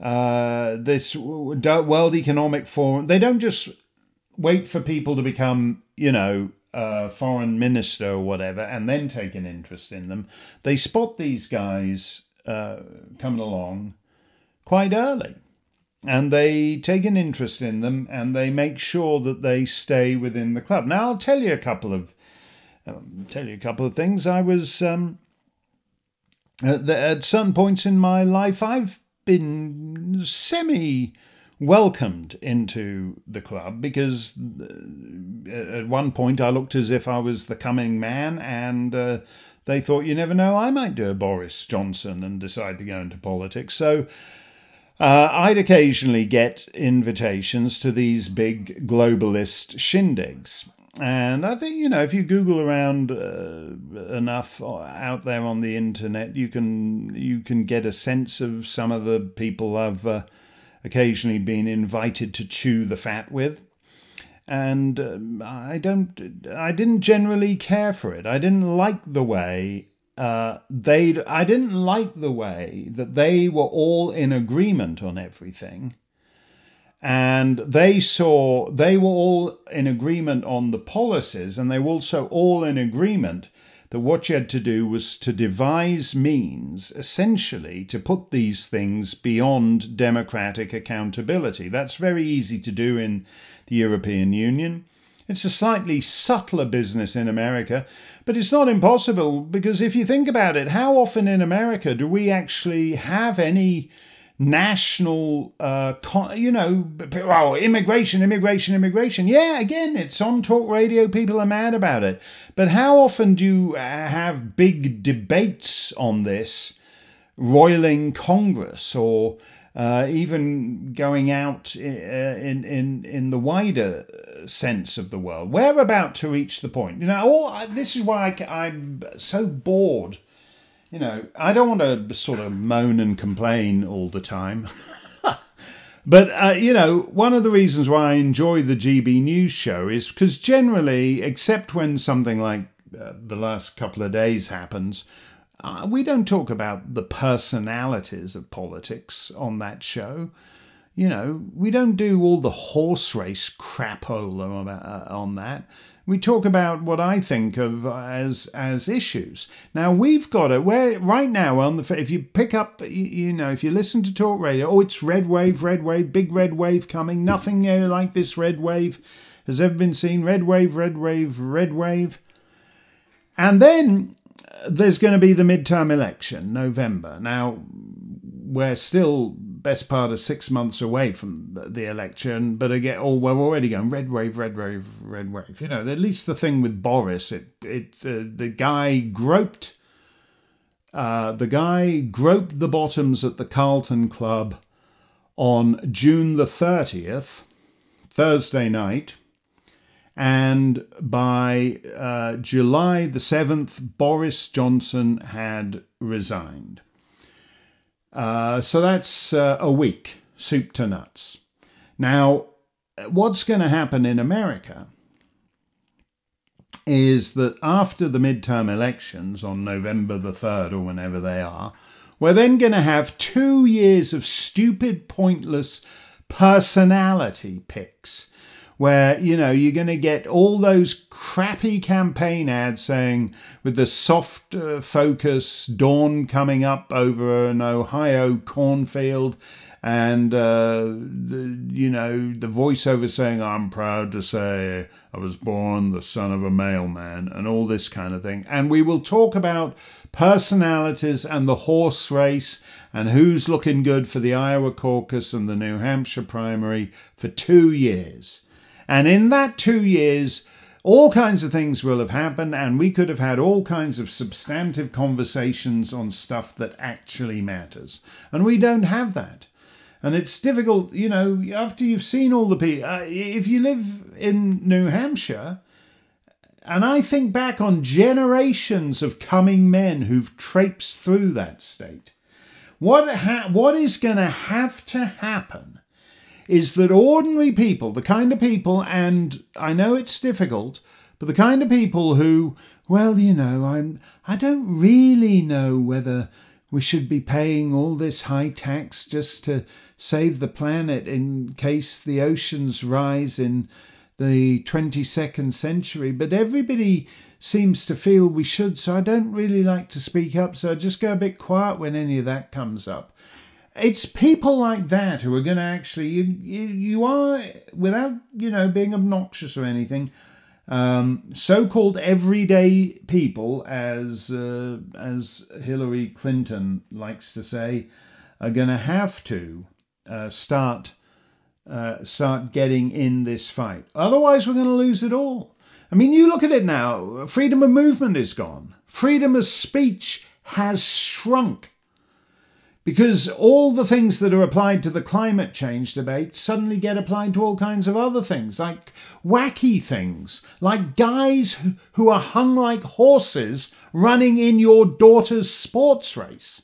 Speaker 2: Uh, this world economic forum they don't just wait for people to become you know a foreign minister or whatever and then take an interest in them. They spot these guys uh, coming along quite early. And they take an interest in them and they make sure that they stay within the club. Now i'll tell you a couple of um, tell you a couple of things. I was um, at, the, at certain points in my life, I've been semi welcomed into the club because uh, at one point I looked as if I was the coming man, and uh, they thought, you never know, I might do a Boris Johnson and decide to go into politics. So. Uh, I'd occasionally get invitations to these big globalist shindigs. And I think, you know, if you Google around uh, enough out there on the internet, you can you can get a sense of some of the people I've uh, occasionally been invited to chew the fat with. And uh, I don't, I didn't generally care for it. I didn't like the way uh, they, I didn't like the way that they were all in agreement on everything and they saw they were all in agreement on the policies and they were also all in agreement that what you had to do was to devise means essentially to put these things beyond democratic accountability. That's very easy to do in the european union. It's a slightly subtler business in America, but it's not impossible because if you think about it, how often in America do we actually have any national, uh, con- you know, immigration, immigration, immigration. Yeah, again, it's on talk radio. People are mad about it. But how often do you uh, have big debates on this, roiling Congress or uh, even going out uh, in, in, in the wider sense of the world? We're about to reach the point. You know, all, this is why I, I'm so bored you know, I don't want to sort of moan and complain all the time. but, uh, you know, one of the reasons why I enjoy the GB News show is because generally, except when something like uh, the last couple of days happens, uh, we don't talk about the personalities of politics on that show. You know, we don't do all the horse race crapola uh, on that we talk about what I think of as as issues. Now we've got it where right now on the if you pick up you know if you listen to talk radio, oh it's red wave, red wave, big red wave coming. Nothing like this red wave has ever been seen. Red wave, red wave, red wave, and then uh, there's going to be the midterm election, November. Now we're still best part of six months away from the election, but again, oh, we're already going red wave, red wave, red wave. You know, at least the thing with Boris, it it uh, the guy groped, uh, the guy groped the bottoms at the Carlton Club on June the thirtieth, Thursday night. And by uh, July the 7th, Boris Johnson had resigned. Uh, so that's uh, a week, soup to nuts. Now, what's going to happen in America is that after the midterm elections on November the 3rd or whenever they are, we're then going to have two years of stupid, pointless personality picks where you know you're going to get all those crappy campaign ads saying with the soft uh, focus dawn coming up over an ohio cornfield and uh, the, you know the voiceover saying i'm proud to say i was born the son of a mailman and all this kind of thing. And we will talk about personalities and the horse race and who's looking good for the iowa caucus and the new hampshire primary for two years and in that two years all kinds of things will have happened, and we could have had all kinds of substantive conversations on stuff that actually matters. And we don't have that. And it's difficult, you know, after you've seen all the people. Uh, if you live in New Hampshire, and I think back on generations of coming men who've traipsed through that state, what, ha- what is going to have to happen is that ordinary people, the kind of people, and I know it's difficult, but the kind of people who, well, you know, I'm, I don't really know whether we should be paying all this high tax just to save the planet in case the oceans rise in the 22nd century. But everybody seems to feel we should, so I don't really like to speak up, so I just go a bit quiet when any of that comes up. It's people like that who are going to actually, you, you, you are, without, you know, being obnoxious or anything, um, so-called everyday people, as uh, as Hillary Clinton likes to say, are going to have to uh, start uh, start getting in this fight. Otherwise, we're going to lose it all. I mean, you look at it now. Freedom of movement is gone. Freedom of speech has shrunk because all the things that are applied to the climate change debate suddenly get applied to all kinds of other things, like wacky things, like guys who are hung like horses running in your daughter's sports race.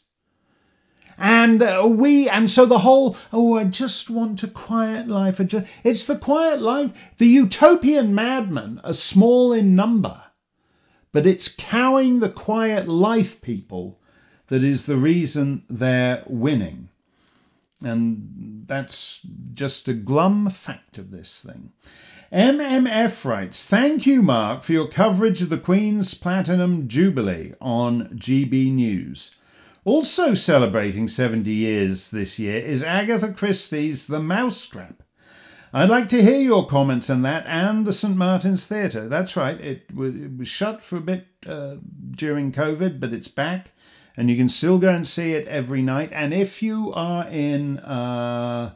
Speaker 2: And uh, we, and so the whole, oh, I just want a quiet life. It's the quiet life. The utopian madmen are small in number, but it's cowing the quiet life people that is the reason they're winning. And that's just a glum fact of this thing. MMF writes, Thank you, Mark, for your coverage of the Queen's Platinum Jubilee on GB News. Also celebrating 70 years this year is Agatha Christie's The Mousetrap. I'd like to hear your comments on that and the St. Martin's Theatre. That's right, it, was shut for a bit uh, during COVID, but it's back and you can still go and see it every night. And if you are in uh,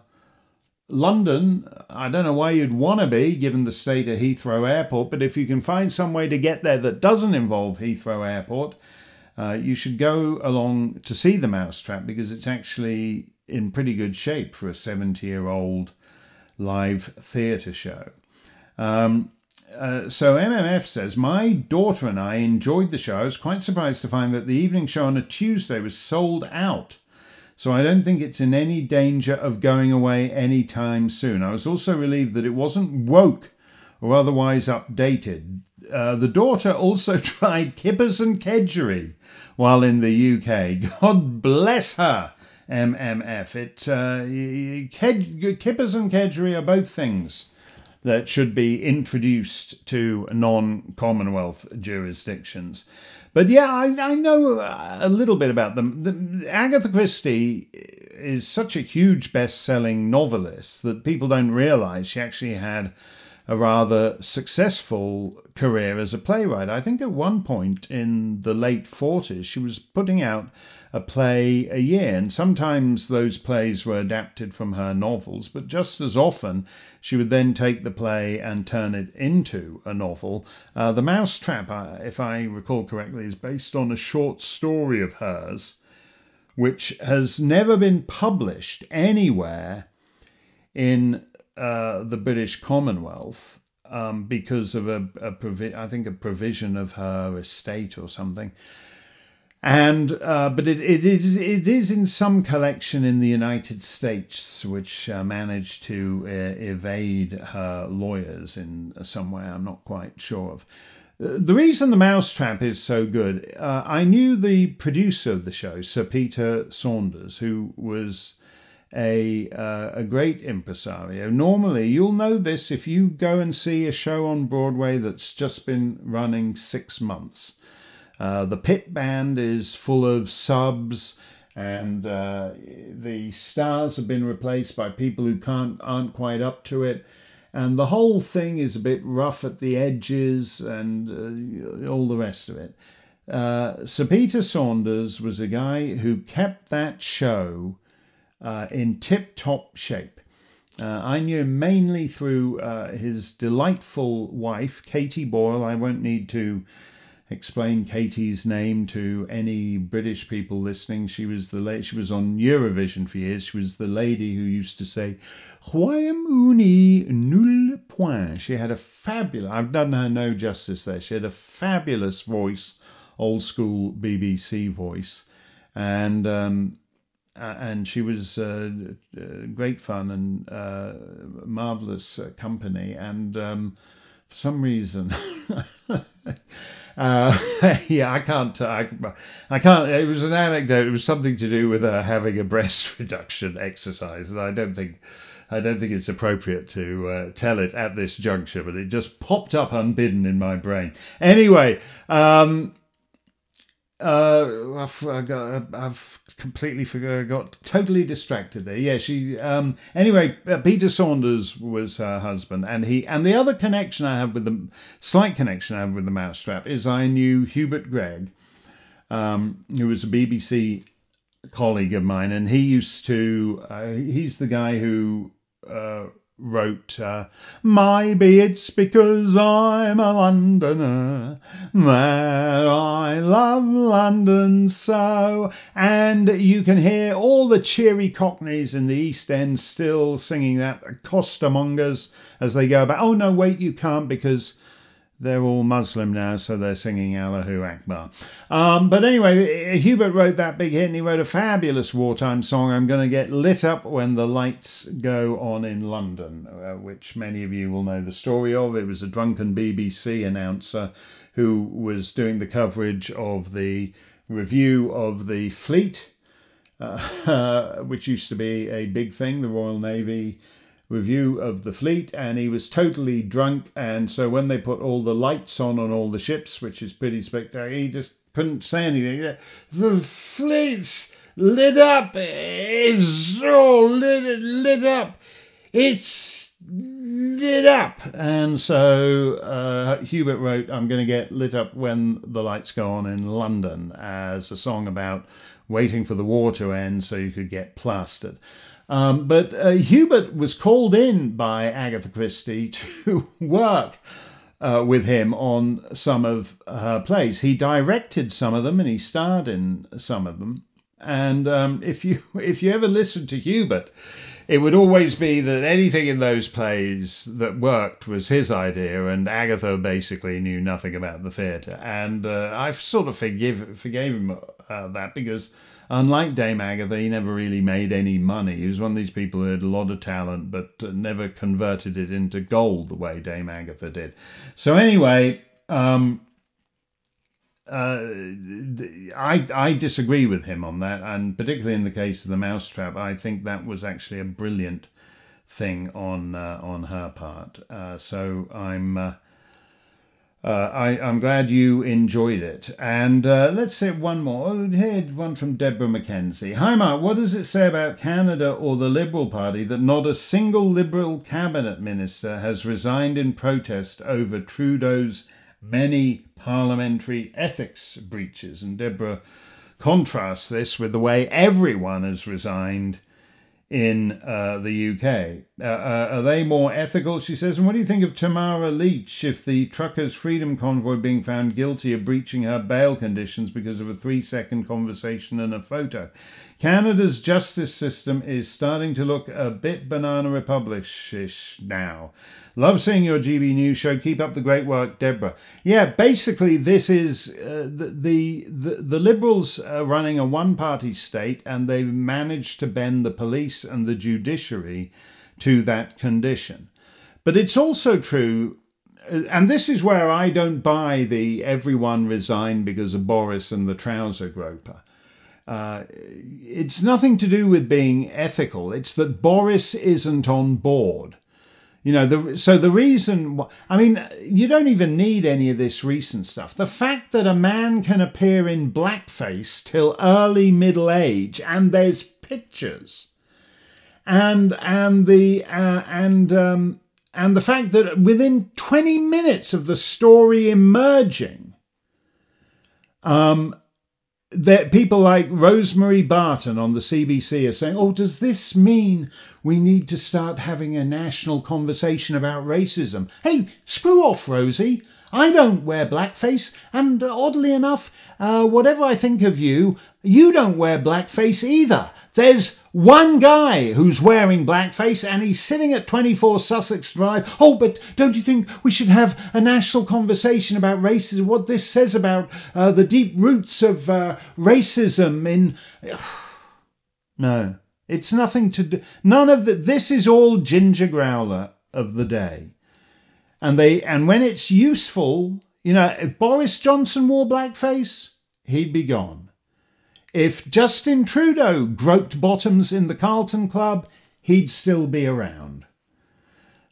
Speaker 2: London, I don't know why you'd want to be given the state of Heathrow Airport, but if you can find some way to get there that doesn't involve Heathrow Airport, uh, you should go along to see the Mousetrap because it's actually in pretty good shape for a 70 year old live theatre show. Um, uh, so MMF says, My daughter and I enjoyed the show. I was quite surprised to find that the evening show on a Tuesday was sold out. So I don't think it's in any danger of going away anytime soon. I was also relieved that it wasn't woke or otherwise updated. Uh, the daughter also tried Kippers and Kedgeree while in the UK. God bless her, MMF. It, uh, Ked- Kippers and Kedgeree are both things that should be introduced to non Commonwealth jurisdictions. But yeah, I, I, know uh, a little bit about them. The, Agatha Christie is such a huge best selling novelist that people don't realize she actually had a rather successful career as a playwright. I think at one point in the late 40s, she was putting out a play a year, and sometimes those plays were adapted from her novels, but just as often she would then take the play and turn it into a novel. Uh, the Mousetrap, uh, if I recall correctly, is based on a short story of hers, which has never been published anywhere in uh, the British Commonwealth um, because of a, a provi- I think a provision of her estate or something. And uh, but it, it is it is in some collection in the United States, which uh, managed to uh, evade her lawyers in some way. I'm not quite sure of. The reason the Mousetrap is so good, uh, I knew the producer of the show, Sir Peter Saunders, who was a uh, a great impresario. Normally, you'll know this if you go and see a show on Broadway that's just been running six months. Uh, the pit band is full of subs, and uh, the stars have been replaced by people who can't aren't quite up to it. And the whole thing is a bit rough at the edges and uh, all the rest of it. Uh, Sir Peter Saunders was a guy who kept that show in tip top shape. Uh, I knew him mainly through uh, his delightful wife, Katie Boyle. I won't need to explain Katie's name to any British people listening. She was the she was on Eurovision for years. She was the lady who used to say "Royaume-Uni nul point." She had a fabulous. I've done her no justice there. She had a fabulous voice, old school BBC voice, and um, and she was uh, uh, great fun and uh, marvelous company. And um, for some reason, uh, yeah, I can't, I, I, can't. It was an anecdote. It was something to do with having a breast reduction exercise, and I don't think. I don't think it's appropriate to uh, tell it at this juncture, but it just popped up unbidden in my brain. Anyway, um, uh, I've, I've completely forgot, got totally distracted there. Yeah, she. Um, anyway, uh, Peter Saunders was her husband, and he and the other connection I have with the slight connection I have with the Mousetrap is I knew Hubert Gregg, um, who was a BBC colleague of mine, and he used to. Uh, he's the guy who. Uh, wrote, uh, Maybe it's because I'm a Londoner that I love London so. And you can hear all the cheery cockneys in the East End still singing that, costermongers as they go about. Oh, no, wait, you can't because they're all Muslim now, so they're singing Allahu Akbar. Um, but anyway, Hubert wrote that big hit and he wrote a fabulous wartime song, I'm Going to Get Lit Up When the Lights Go On in London, uh, which many of you will know the story of. It was a drunken BBC announcer who was doing the coverage of the review of the fleet, uh, which used to be a big thing, the Royal Navy review of the fleet, and he was totally drunk. And so when they put all the lights on on all the ships, which is pretty spectacular, he just couldn't say anything. The fleet's lit up. It's all lit, lit up. It's lit up. And so uh, Hubert wrote, I'm going to get lit up when the lights go on in London as a song about waiting for the war to end so you could get plastered. Um, but uh, Hubert was called in by Agatha Christie to work uh, with him on some of her plays. He directed some of them and he starred in some of them. And um, if you if you ever listen to Hubert, it would always be that anything in those plays that worked was his idea, and Agatha basically knew nothing about the theatre. And uh, I sort of forgive forgave him uh, that because unlike Dame Agatha, he never really made any money. He was one of these people who had a lot of talent, but never converted it into gold the way Dame Agatha did. So anyway, um, uh, I I disagree with him on that, and particularly in the case of the mousetrap, I think that was actually a brilliant thing on uh, on her part. Uh, so I'm uh, I, am glad you enjoyed it. And uh, let's say one more. Here, one from Deborah McKenzie. Hi, Mark. What does it say about Canada or the Liberal Party that not a single Liberal cabinet minister has resigned in protest over Trudeau's many parliamentary ethics breaches? And Deborah contrasts this with the way everyone has resigned in uh, the UK. Uh, uh, are they more ethical? She says. And what do you think of Tamara Lich if the truckers' freedom convoy being found guilty of breaching her bail conditions because of a three second conversation and a photo? Canada's justice system is starting to look a bit banana republicish now. Love seeing your GB News show. Keep up the great work, Deborah. Yeah, basically, this is uh, the, the, the Liberals are running a one-party state, and they've managed to bend the police and the judiciary to that condition. But it's also true uh, and this is where I don't buy the everyone resigned because of Boris and the trouser groper. Uh, it's nothing to do with being ethical. It's that Boris isn't on board. You know, the, so the reason, I mean, you don't even need any of this recent stuff. The fact that a man can appear in blackface till early middle age, and there's pictures, and and the uh, and um, and the fact that within 20 minutes of the story emerging, um, that people like Rosemary Barton on the CBC are saying, "Oh, does this mean we need to start having a national conversation about racism?" Hey, screw off, Rosie. I don't wear blackface, and oddly enough, uh, whatever I think of you, you don't wear blackface either. There's one guy who's wearing blackface and he's sitting at 24 Sussex Drive. Oh, but don't you think we should have a national conversation about racism? What this says about uh, the deep roots of uh, racism in. no, it's nothing to do. None of the. This is all ginger growler of the day and they and when it's useful, you know, if Boris Johnson wore blackface, he'd be gone. If Justin Trudeau groped bottoms in the Carlton Club, he'd still be around.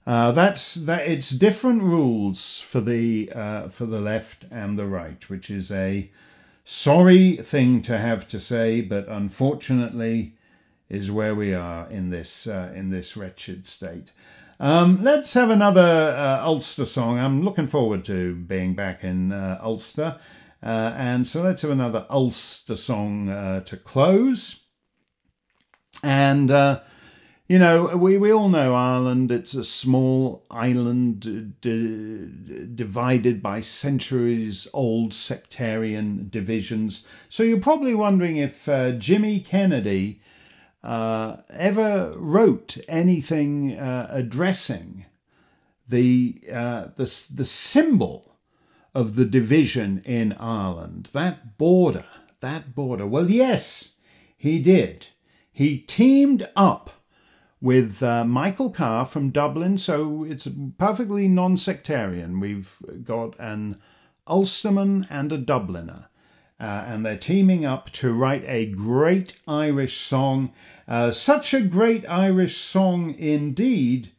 Speaker 2: Uh, that's that. It's different rules for the uh, for the left and the right, which is a sorry thing to have to say, but unfortunately, is where we are in this uh, in this wretched state. Um, let's have another uh, Ulster song. I'm looking forward to being back in uh, Ulster. Uh, and so let's have another Ulster song uh, to close. And, uh, you know, we, we all know Ireland. It's a small island d- divided by centuries old sectarian divisions. So you're probably wondering if uh, Jimmy Kennedy uh, ever wrote anything uh, addressing the, the, the symbol of the division in Ireland, that border, that border. Well, yes, he did. He teamed up with uh, Michael Carr from Dublin, so it's perfectly non sectarian. We've got an Ulsterman and a Dubliner uh, and they're teaming up to write a great Irish song. Uh, such a great Irish song indeed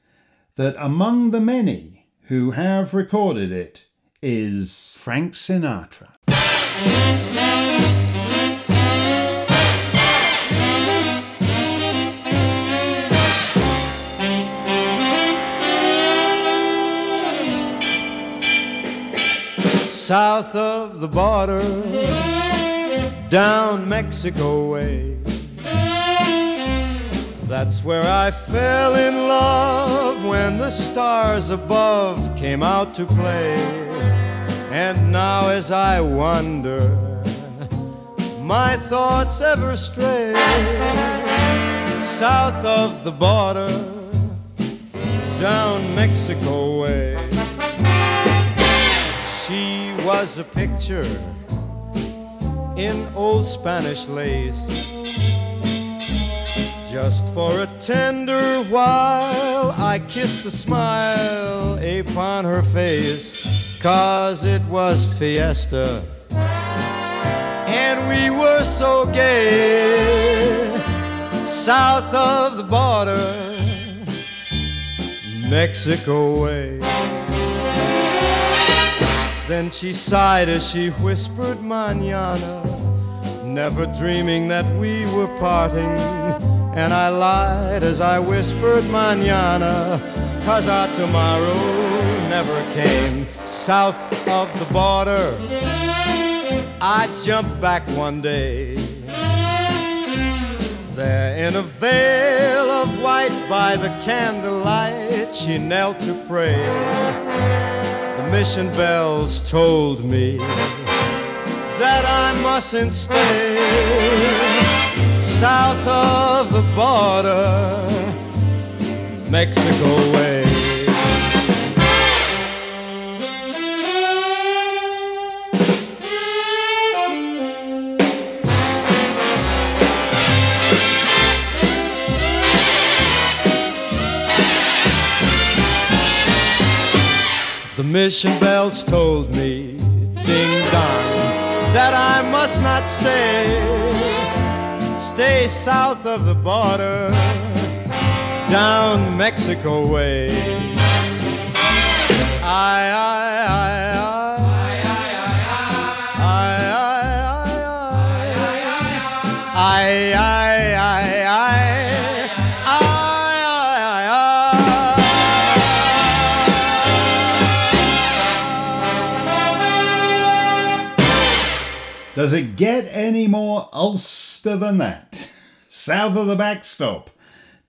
Speaker 2: that among the many who have recorded it is Frank Sinatra.
Speaker 3: south of the border, down Mexico way. That's where I fell in love when the stars above came out to play. And now, as I wander, my thoughts ever stray south of the border, down Mexico way. She was a picture in old Spanish lace. Just for a tender while, I kissed the smile upon her face, cause it was fiesta. And we were so gay, south of the border, Mexico way. Then she sighed as she whispered manana, never dreaming that we were parting. And I lied as I whispered manana, cause our tomorrow never came. South of the border, I jumped back one day. There in a veil of white by the candlelight, she knelt to pray The mission bells told me that I mustn't stay south of the border, Mexico way. The mission bells told me, ding dong, that I must not stay stay south of the border, down Mexico way. I,
Speaker 2: Does it get any more Ulster than that? South of the backstop,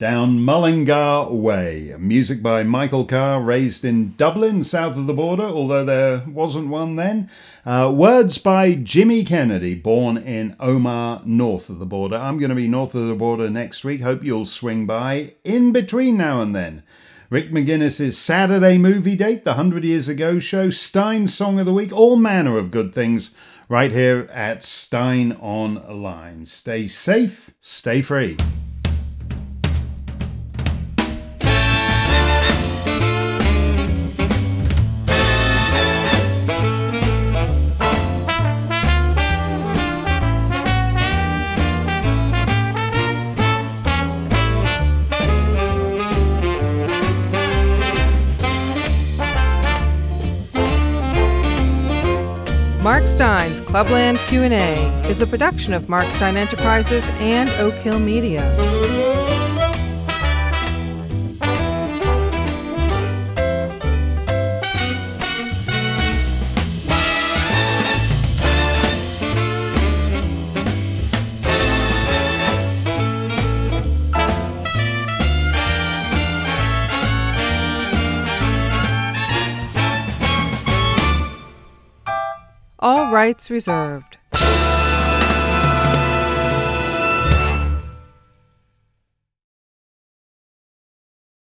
Speaker 2: down Mullingar Way. Music by Michael Carr, raised in Dublin, south of the border, although there wasn't one then. Uh, words by Jimmy Kennedy, born in Omagh, north of the border. I'm going to be north of the border next week. Hope you'll swing by in between now and then. Rick McGinnis's Saturday movie date, the 100 Years Ago show, Steyn's Song of the Week, all manner of good things right here at Steyn Online. Stay safe, stay free.
Speaker 1: Steyn's Clubland Q&A is a production of Mark Steyn Enterprises and Oak Hill Media. Rights reserved.